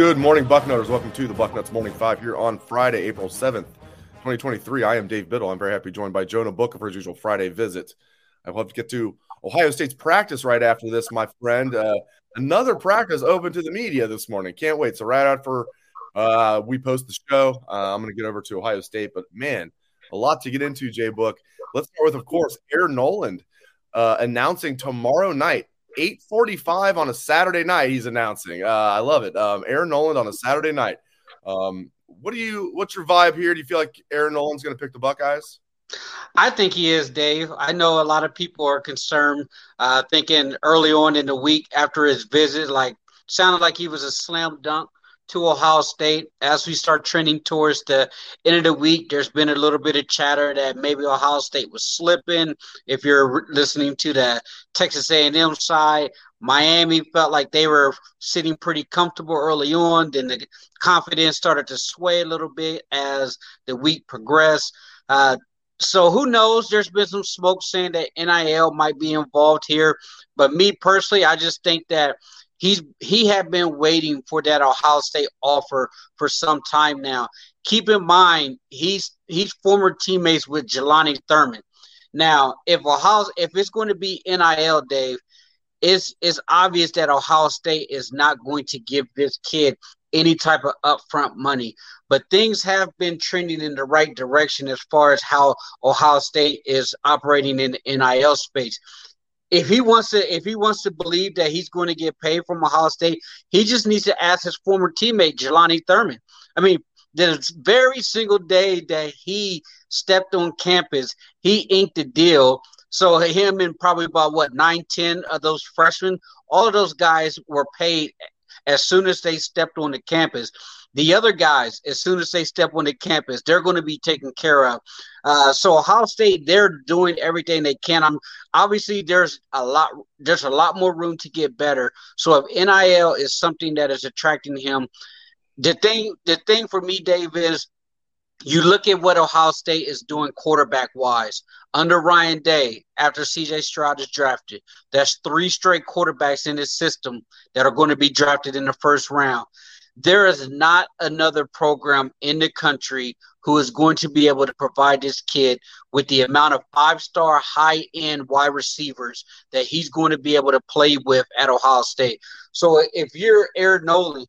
Good morning, Bucknutters. Welcome to the Bucknuts Morning Five here on Friday, April 7th, 2023. I am Dave Biddle. I'm very happy joined by Jonah Booker for his usual Friday visit. I hope to get to Ohio State's practice right after this, my friend. Uh, another practice open to the media this morning. Can't wait. So, right after uh, we post the show, uh, I'm going to get over to Ohio State. But man, a lot to get into, JBook. Let's start with, of course, Air Noland uh, announcing tomorrow night 8:45 on a Saturday night. He's announcing. Uh, I love it. Um, Air Noland on a Saturday night. Um, what do you? What's your vibe here? Do you feel like Air Noland's going to pick the Buckeyes? I think he is, Dave. I know a lot of people are concerned, uh, thinking early on in the week after his visit, like sounded like he was a slam dunk to Ohio State. As we start trending towards the end of the week, there's been a little bit of chatter that maybe Ohio State was slipping. If you're listening to the Texas A&M side, Miami felt like they were sitting pretty comfortable early on. Then the confidence started to sway a little bit as the week progressed. Uh, so who knows? There's been some smoke saying that NIL might be involved here, but me personally, I just think that he's he had been waiting for that Ohio State offer for some time now. Keep in mind, he's he's former teammates with Jelani Thurman. Now, if Ohio if it's going to be NIL, Dave, it's it's obvious that Ohio State is not going to give this kid any type of upfront money. But things have been trending in the right direction as far as how Ohio State is operating in the NIL space if he wants to if he wants to believe that he's going to get paid from Ohio State, he just needs to ask his former teammate Jelani Thurman. I mean, the very single day that he stepped on campus, he inked a deal. So him and probably about what nine, ten of those freshmen, all of those guys were paid as soon as they stepped on the campus. The other guys, as soon as they step on the campus, they're going to be taken care of. Uh, so Ohio State, they're doing everything they can. I'm obviously there's a lot there's a lot more room to get better. So if NIL is something that is attracting him, the thing the thing for me, Dave, is you look at what Ohio State is doing quarterback wise under Ryan Day after CJ Stroud is drafted. That's three straight quarterbacks in his system that are going to be drafted in the first round there is not another program in the country who is going to be able to provide this kid with the amount of five star high end wide receivers that he's going to be able to play with at Ohio State. So if you're Air Noland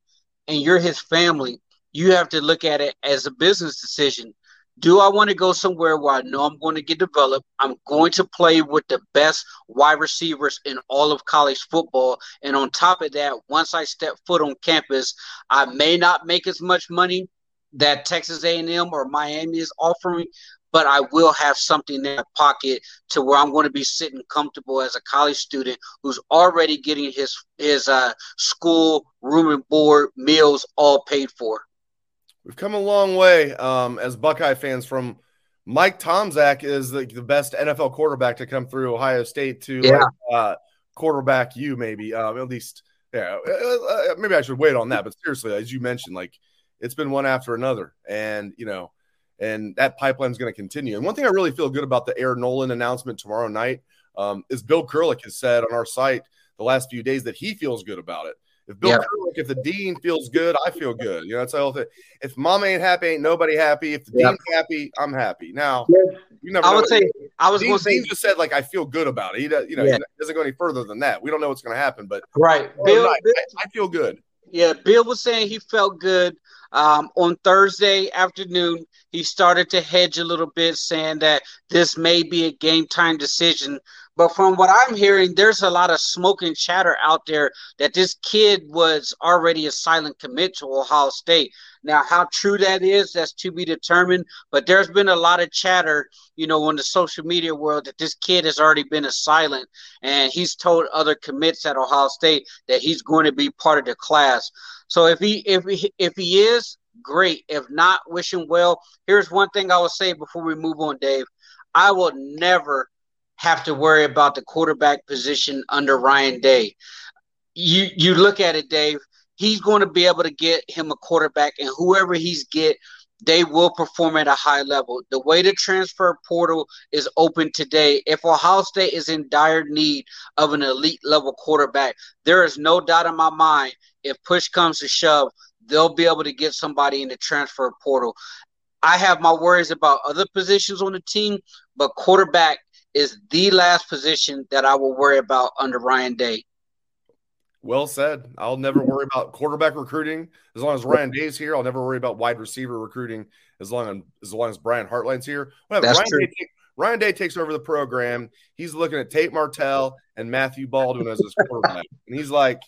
and you're his family, you have to look at it as a business decision. Do I want to go somewhere where I know I'm going to get developed? I'm going to play with the best wide receivers in all of college football. And on top of that, once I step foot on campus, I may not make as much money that Texas A&M or Miami is offering, but I will have something in that pocket to where I'm going to be sitting comfortable as a college student who's already getting his his uh, school room and board meals all paid for. We've come a long way um, as Buckeye fans from Mike Tomczak is the, the, best NFL quarterback to come through Ohio State to yeah. uh, quarterback you maybe um, at least yeah uh, uh, maybe I should wait on that but seriously as you mentioned like it's been one after another and you know and that pipeline is going to continue and one thing I really feel good about the Air Noland announcement tomorrow night um, is Bill Kurelic has said on our site the last few days that he feels good about it If Bill yep. If the dean feels good, I feel good. You know, that's the whole thing. If mom ain't happy, ain't nobody happy. If the yep. dean's happy, I'm happy. Now, you never. I would say I was going to say Dean just said like I feel good about it. He does, you know, yeah. he doesn't go any further than that. We don't know what's going to happen, but right, Bill I, I, feel good. Yeah, Bill was saying he felt good um, on Thursday afternoon. He started to hedge a little bit, saying that this may be a game time decision but from what I'm hearing, there's a lot of smoke and chatter out there that this kid was already a silent commit to Ohio State. Now, how true that is, that's to be determined. But there's been a lot of chatter, you know, in the social media world that this kid has already been a silent, and he's told other commits at Ohio State that he's going to be part of the class. So if he if he if he is, great. If not, wish him well. Here's one thing I will say before we move on, Dave. I will never have to worry about the quarterback position under Ryan Day. You you look at it, Dave. He's going to be able to get him a quarterback, and whoever he's get, they will perform at a high level. The way the transfer portal is open today, if Ohio State is in dire need of an elite level quarterback, there is no doubt in my mind if push comes to shove, they'll be able to get somebody in the transfer portal. I have my worries about other positions on the team, but quarterback is the last position that I will worry about under Ryan Day. Well said. I'll never worry about quarterback recruiting as long as Ryan Day's here. I'll never worry about wide receiver recruiting as long as as long as Brian Hartline's here. Whatever. That's Ryan, true. Day, Ryan Day takes over the program. He's looking at Tate Martell and Matthew Baldwin as his quarterback, and he's like,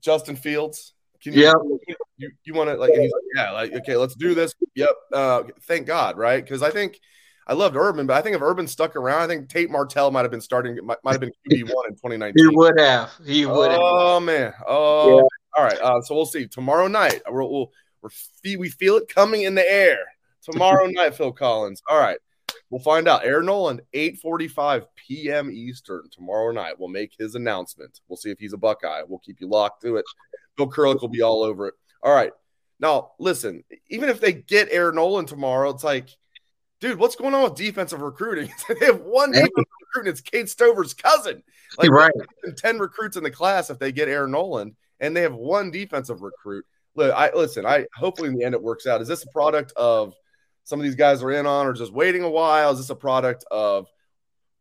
Justin Fields. Can you, yep. you, you want to like, like, yeah, like okay, let's do this. Yep. Uh, thank God, right? Because I think I loved Urban, but I think if Urban stuck around, I think Tate Martell might have been starting, might, might have been QB one in 2019. He would have. He would. Have. Oh man. Oh. Yeah. All right. Uh, so we'll see tomorrow night. We'll, we'll we're, we feel it coming in the air tomorrow night. Phil Collins. All right. We'll find out. Air Noland, 8:45 p.m. Eastern tomorrow night. will make his announcement. We'll see if he's a Buckeye. We'll keep you locked to it. Bill Kurelic will be all over it. All right. Now, listen. Even if they get Air Noland tomorrow, it's like dude, what's going on with defensive recruiting? they have one defensive recruit, it's Cade Stover's cousin. Like right. 10 recruits in the class if they get Air Noland, and they have one defensive recruit. Look, I listen, I hopefully in the end it works out. Is this a product of some of these guys are in on or just waiting a while? Is this a product of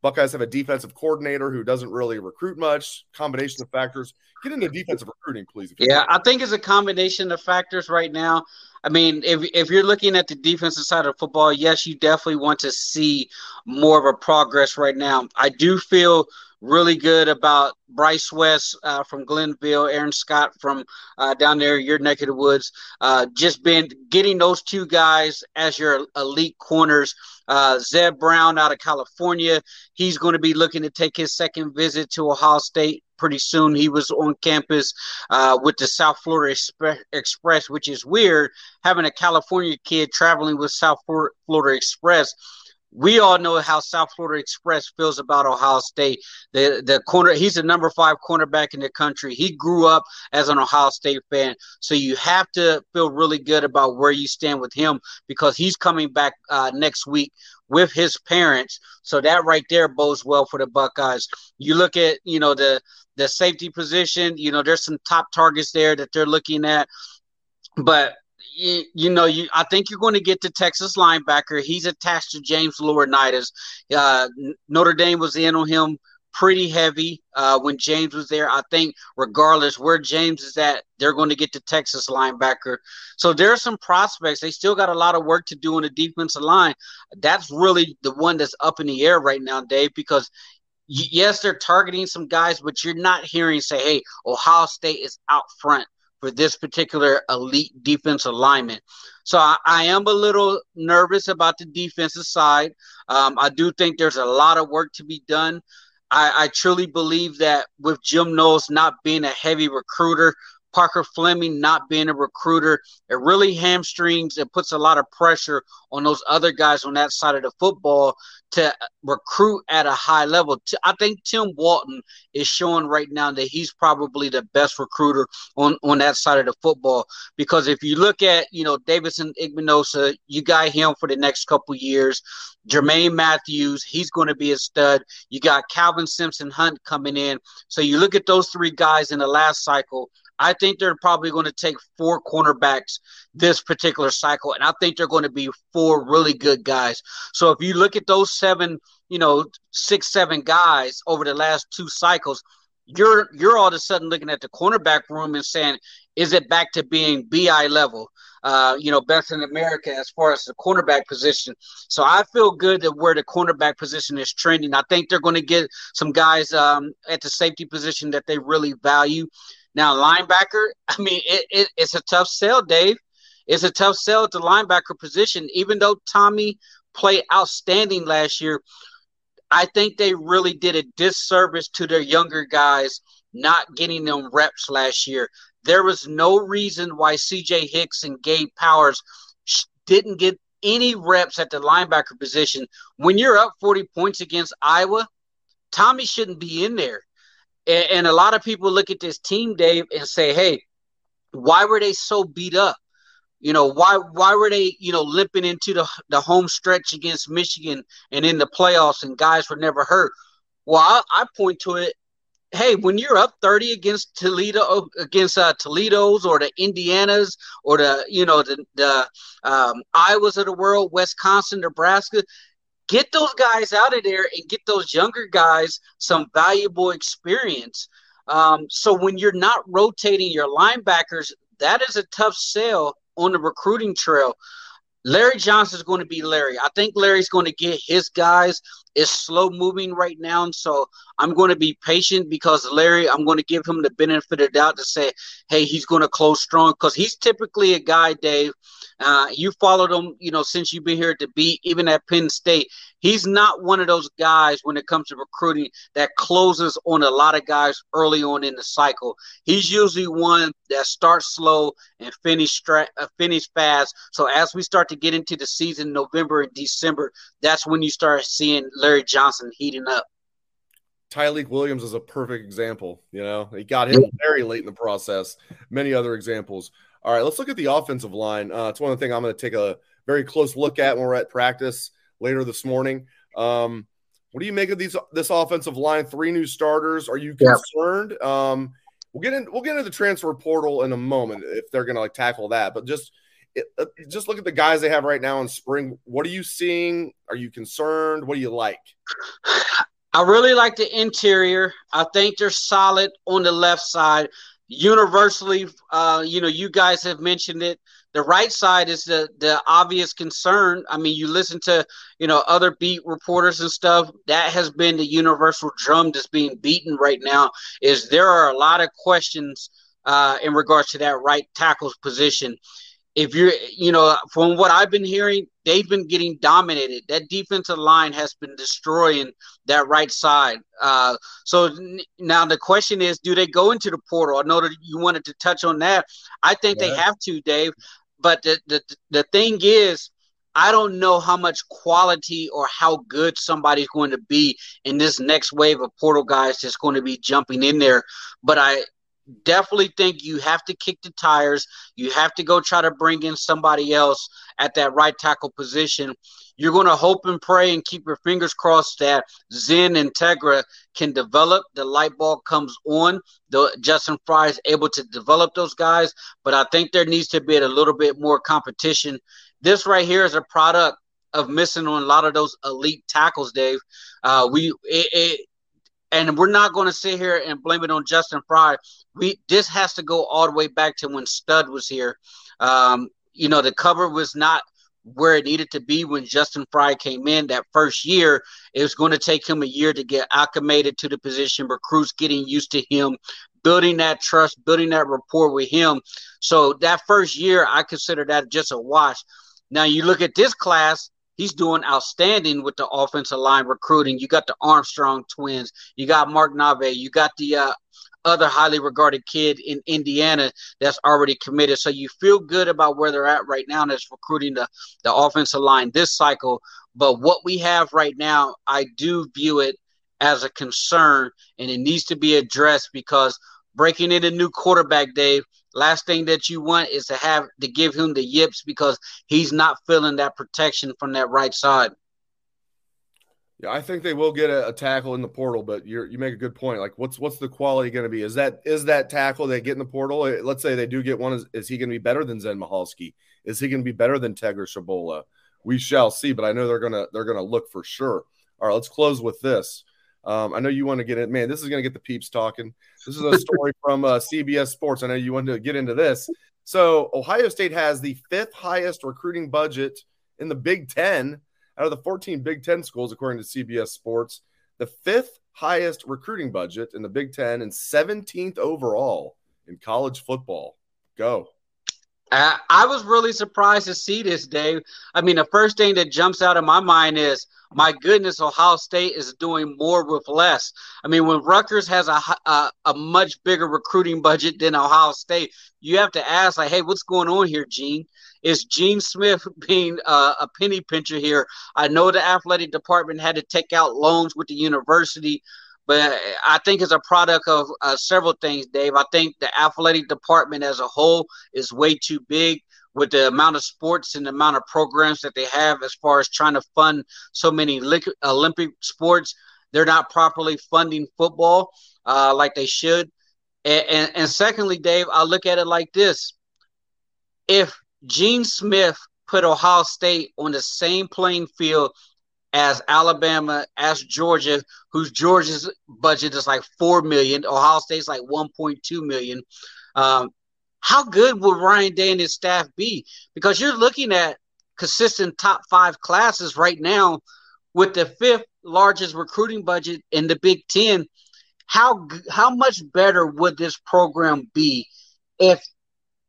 Buckeyes have a defensive coordinator who doesn't really recruit much, combination of factors. Get into defensive recruiting, please. Yeah, I think it's a combination of factors right now. I mean, if if you're looking at the defensive side of football, yes, you definitely want to see more of a progress right now. I do feel really good about Bryce West uh, from Glenville, Aaron Scott from uh, down there, your neck of the woods. Uh, just been getting those two guys as your elite corners. Uh, Zeb Brown out of California, he's going to be looking to take his second visit to Ohio State pretty soon. He was on campus uh, with the South Florida Express, which is weird having a California kid traveling with South Florida Express we all know how South Florida Express feels about Ohio State. The the corner he's the number five cornerback in the country. He grew up as an Ohio State fan, so you have to feel really good about where you stand with him because he's coming back uh, next week with his parents. So that right there bodes well for the Buckeyes. You look at you know the the safety position. You know there's some top targets there that they're looking at, but you, you, know, you I think you're going to get the Texas linebacker. He's attached to James Laurinaitis. Uh, Notre Dame was in on him pretty heavy uh, when James was there. I think regardless where James is at, they're going to get the Texas linebacker. So there are some prospects. They still got a lot of work to do on the defensive line. That's really the one that's up in the air right now, Dave, because yes, they're targeting some guys, but you're not hearing say, hey, Ohio State is out front for this particular elite defense alignment. So I, I, am a little nervous about the defensive side. Um, I do think there's a lot of work to be done. I, I truly believe that with Jim Knowles not being a heavy recruiter, Parker Fleming not being a recruiter, it really hamstrings, it puts a lot of pressure on those other guys on that side of the football to recruit at a high level. I think Tim Walton is showing right now that he's probably the best recruiter on, on that side of the football. Because if you look at, you know, Davidson Igbinosun, you got him for the next couple years. Jermaine Mathews, he's going to be a stud. You got Calvin Simpson Hunt coming in. So you look at those three guys in the last cycle. I think they're probably going to take four cornerbacks this particular cycle, and I think they're going to be four really good guys. So if you look at those seven, you know, six, seven guys over the last two cycles, you're you're all of a sudden looking at the cornerback room and saying, is it back to being BI level? Uh, you know, best in America as far as the cornerback position. So I feel good that where the cornerback position is trending. I think they're going to get some guys um, at the safety position that they really value. Now, linebacker, I mean, it, it, it's a tough sell, Dave. It's a tough sell at the linebacker position. Even though Tommy played outstanding last year, I think they really did a disservice to their younger guys not getting them reps last year. There was no reason why CJ Hicks and Gabe Powers didn't get any reps at the linebacker position. When you're up 40 points against Iowa, Tommy shouldn't be in there. And, and a lot of people look at this team, Dave, and say, "Hey, why were they so beat up? You know, why why were they, you know, limping into the the home stretch against Michigan and in the playoffs, and guys were never hurt?" Well, I, I point to it. Hey, when you're up 30 against Toledo, against uh, Toledo's or the Indianas or the, you know, the, the um, Iowas of the world, Wisconsin, Nebraska, get those guys out of there and get those younger guys some valuable experience. Um, so when you're not rotating your linebackers, that is a tough sell on the recruiting trail. Larry Johnson is going to be Larry. I think Larry's going to get his guys. It's slow moving right now, so I'm going to be patient because Larry, I'm going to give him the benefit of the doubt to say, hey, he's going to close strong because he's typically a guy, Dave, uh, you followed him, you know, since you've been here to be even at Penn State. He's not one of those guys when it comes to recruiting that closes on a lot of guys early on in the cycle. He's usually one that starts slow and finish stra- uh, finish fast. So as we start to get into the season, November and December, that's when you start seeing Larry Johnson heating up. Tyleik Williams is a perfect example. You know, he got him very late in the process. Many other examples. All right, let's look at the offensive line. Uh, it's one of the things I'm going to take a very close look at when we're at practice later this morning. Um, what do you make of these this offensive line? Three new starters. Are you concerned? Yeah. Um, we'll get in. We'll get into the transfer portal in a moment if they're going to like tackle that. But just it, uh, just look at the guys they have right now in spring. What are you seeing? Are you concerned? What do you like? I really like the interior. I think they're solid on the left side universally, uh, you know, you guys have mentioned it. The right side is the the obvious concern. I mean, you listen to you know other beat reporters and stuff. That has been the universal drum that's being beaten right now. Is there are a lot of questions uh, in regards to that right tackles position if you're, you know, from what I've been hearing, they've been getting dominated. That defensive line has been destroying that right side. Uh, so n- now the question is, do they go into the portal? I know that you wanted to touch on that. I think yeah. they have to, Dave. But the, the the thing is, I don't know how much quality or how good somebody's going to be in this next wave of portal guys that's going to be jumping in there. But I definitely think you have to kick the tires. You have to go try to bring in somebody else at that right tackle position. You're going to hope and pray and keep your fingers crossed that Zen and Tegra can develop. The light bulb comes on. The Justin Frye is able to develop those guys, but I think there needs to be a little bit more competition. This right here is a product of missing on a lot of those elite tackles, Dave. Uh, we it, it, and we're not going to sit here and blame it on Justin Frye. We this has to go all the way back to when Stud was here. Um, you know, the cover was not where it needed to be when Justin Frye came in that first year. It was going to take him a year to get acclimated to the position, recruits getting used to him, building that trust, building that rapport with him. So that first year, I consider that just a wash. Now you look at this class, he's doing outstanding with the offensive line recruiting. You got the Armstrong twins, you got Mark Nave, you got the uh, other highly regarded kid in Indiana that's already committed. So you feel good about where they're at right now, and it's recruiting the, the offensive line this cycle. But what we have right now, I do view it as a concern, and it needs to be addressed because breaking in a new quarterback, Dave, last thing that you want is to have to give him the yips because he's not feeling that protection from that right side. Yeah, I think they will get a, a tackle in the portal, but you you make a good point. Like, what's what's the quality going to be? Is that is that tackle they get in the portal? Eh, let's say they do get one. Is, is he going to be better than Zen Michalski? Is he going to be better than Tegra Tshabola? We shall see, but I know they're gonna they're gonna look for sure. All right, let's close with this. Um, I know you want to get it, man. This is going to get the peeps talking. This is a story from uh, CBS Sports. I know you want to get into this. So, Ohio State has the fifth highest recruiting budget in the Big Ten out of the 14 Big Ten schools, according to CBS Sports. The fifth highest recruiting budget in the Big Ten and 17th overall in college football. Go. Uh, I was really surprised to see this, Dave. I mean, the first thing that jumps out of my mind is, my goodness, Ohio State is doing more with less. I mean, when Rutgers has a, a, a much bigger recruiting budget than Ohio State, you have to ask, like, hey, what's going on here, Gene? Is Gene Smith being uh, a penny pincher here? I know the athletic department had to take out loans with the university but I think it's a product of uh, several things, Dave. I think the athletic department as a whole is way too big with the amount of sports and the amount of programs that they have as far as trying to fund so many Olympic sports. They're not properly funding football uh, like they should. And, and, and secondly, Dave, I look at it like this. If Gene Smith put Ohio State on the same playing field as Alabama, as Georgia, whose Georgia's budget is like four million, Ohio State's like one point two million. Um, how good would Ryan Day and his staff be? Because you're looking at consistent top five classes right now with the fifth largest recruiting budget in the Big Ten. How how much better would this program be if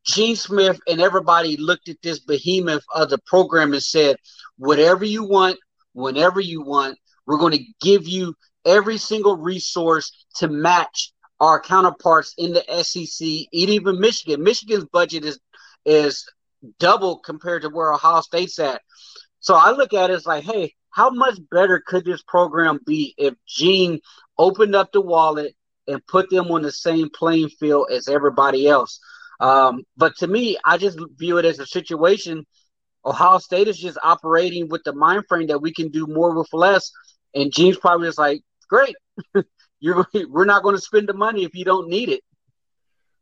Gene Smith and everybody looked at this behemoth of the program and said, whatever you want, whenever you want. We're going to give you every single resource to match our counterparts in the SEC, even Michigan. Michigan's budget is is double compared to where Ohio State's at. So I look at it as like, hey, how much better could this program be if Gene opened up the wallet and put them on the same playing field as everybody else? Um, but to me, I just view it as a situation Ohio State is just operating with the mind frame that we can do more with less. And Gene's probably just like, great, you're we're not going to spend the money if you don't need it.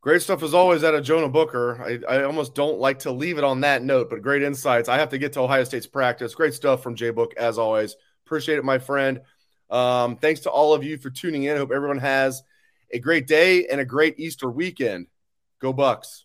Great stuff as always out of Jonah Booker. I, I almost don't like to leave it on that note, but great insights. I have to get to Ohio State's practice. Great stuff from JBook as always. Appreciate it, my friend. Um, thanks to all of you for tuning in. Hope everyone has a great day and a great Easter weekend. Go Bucks.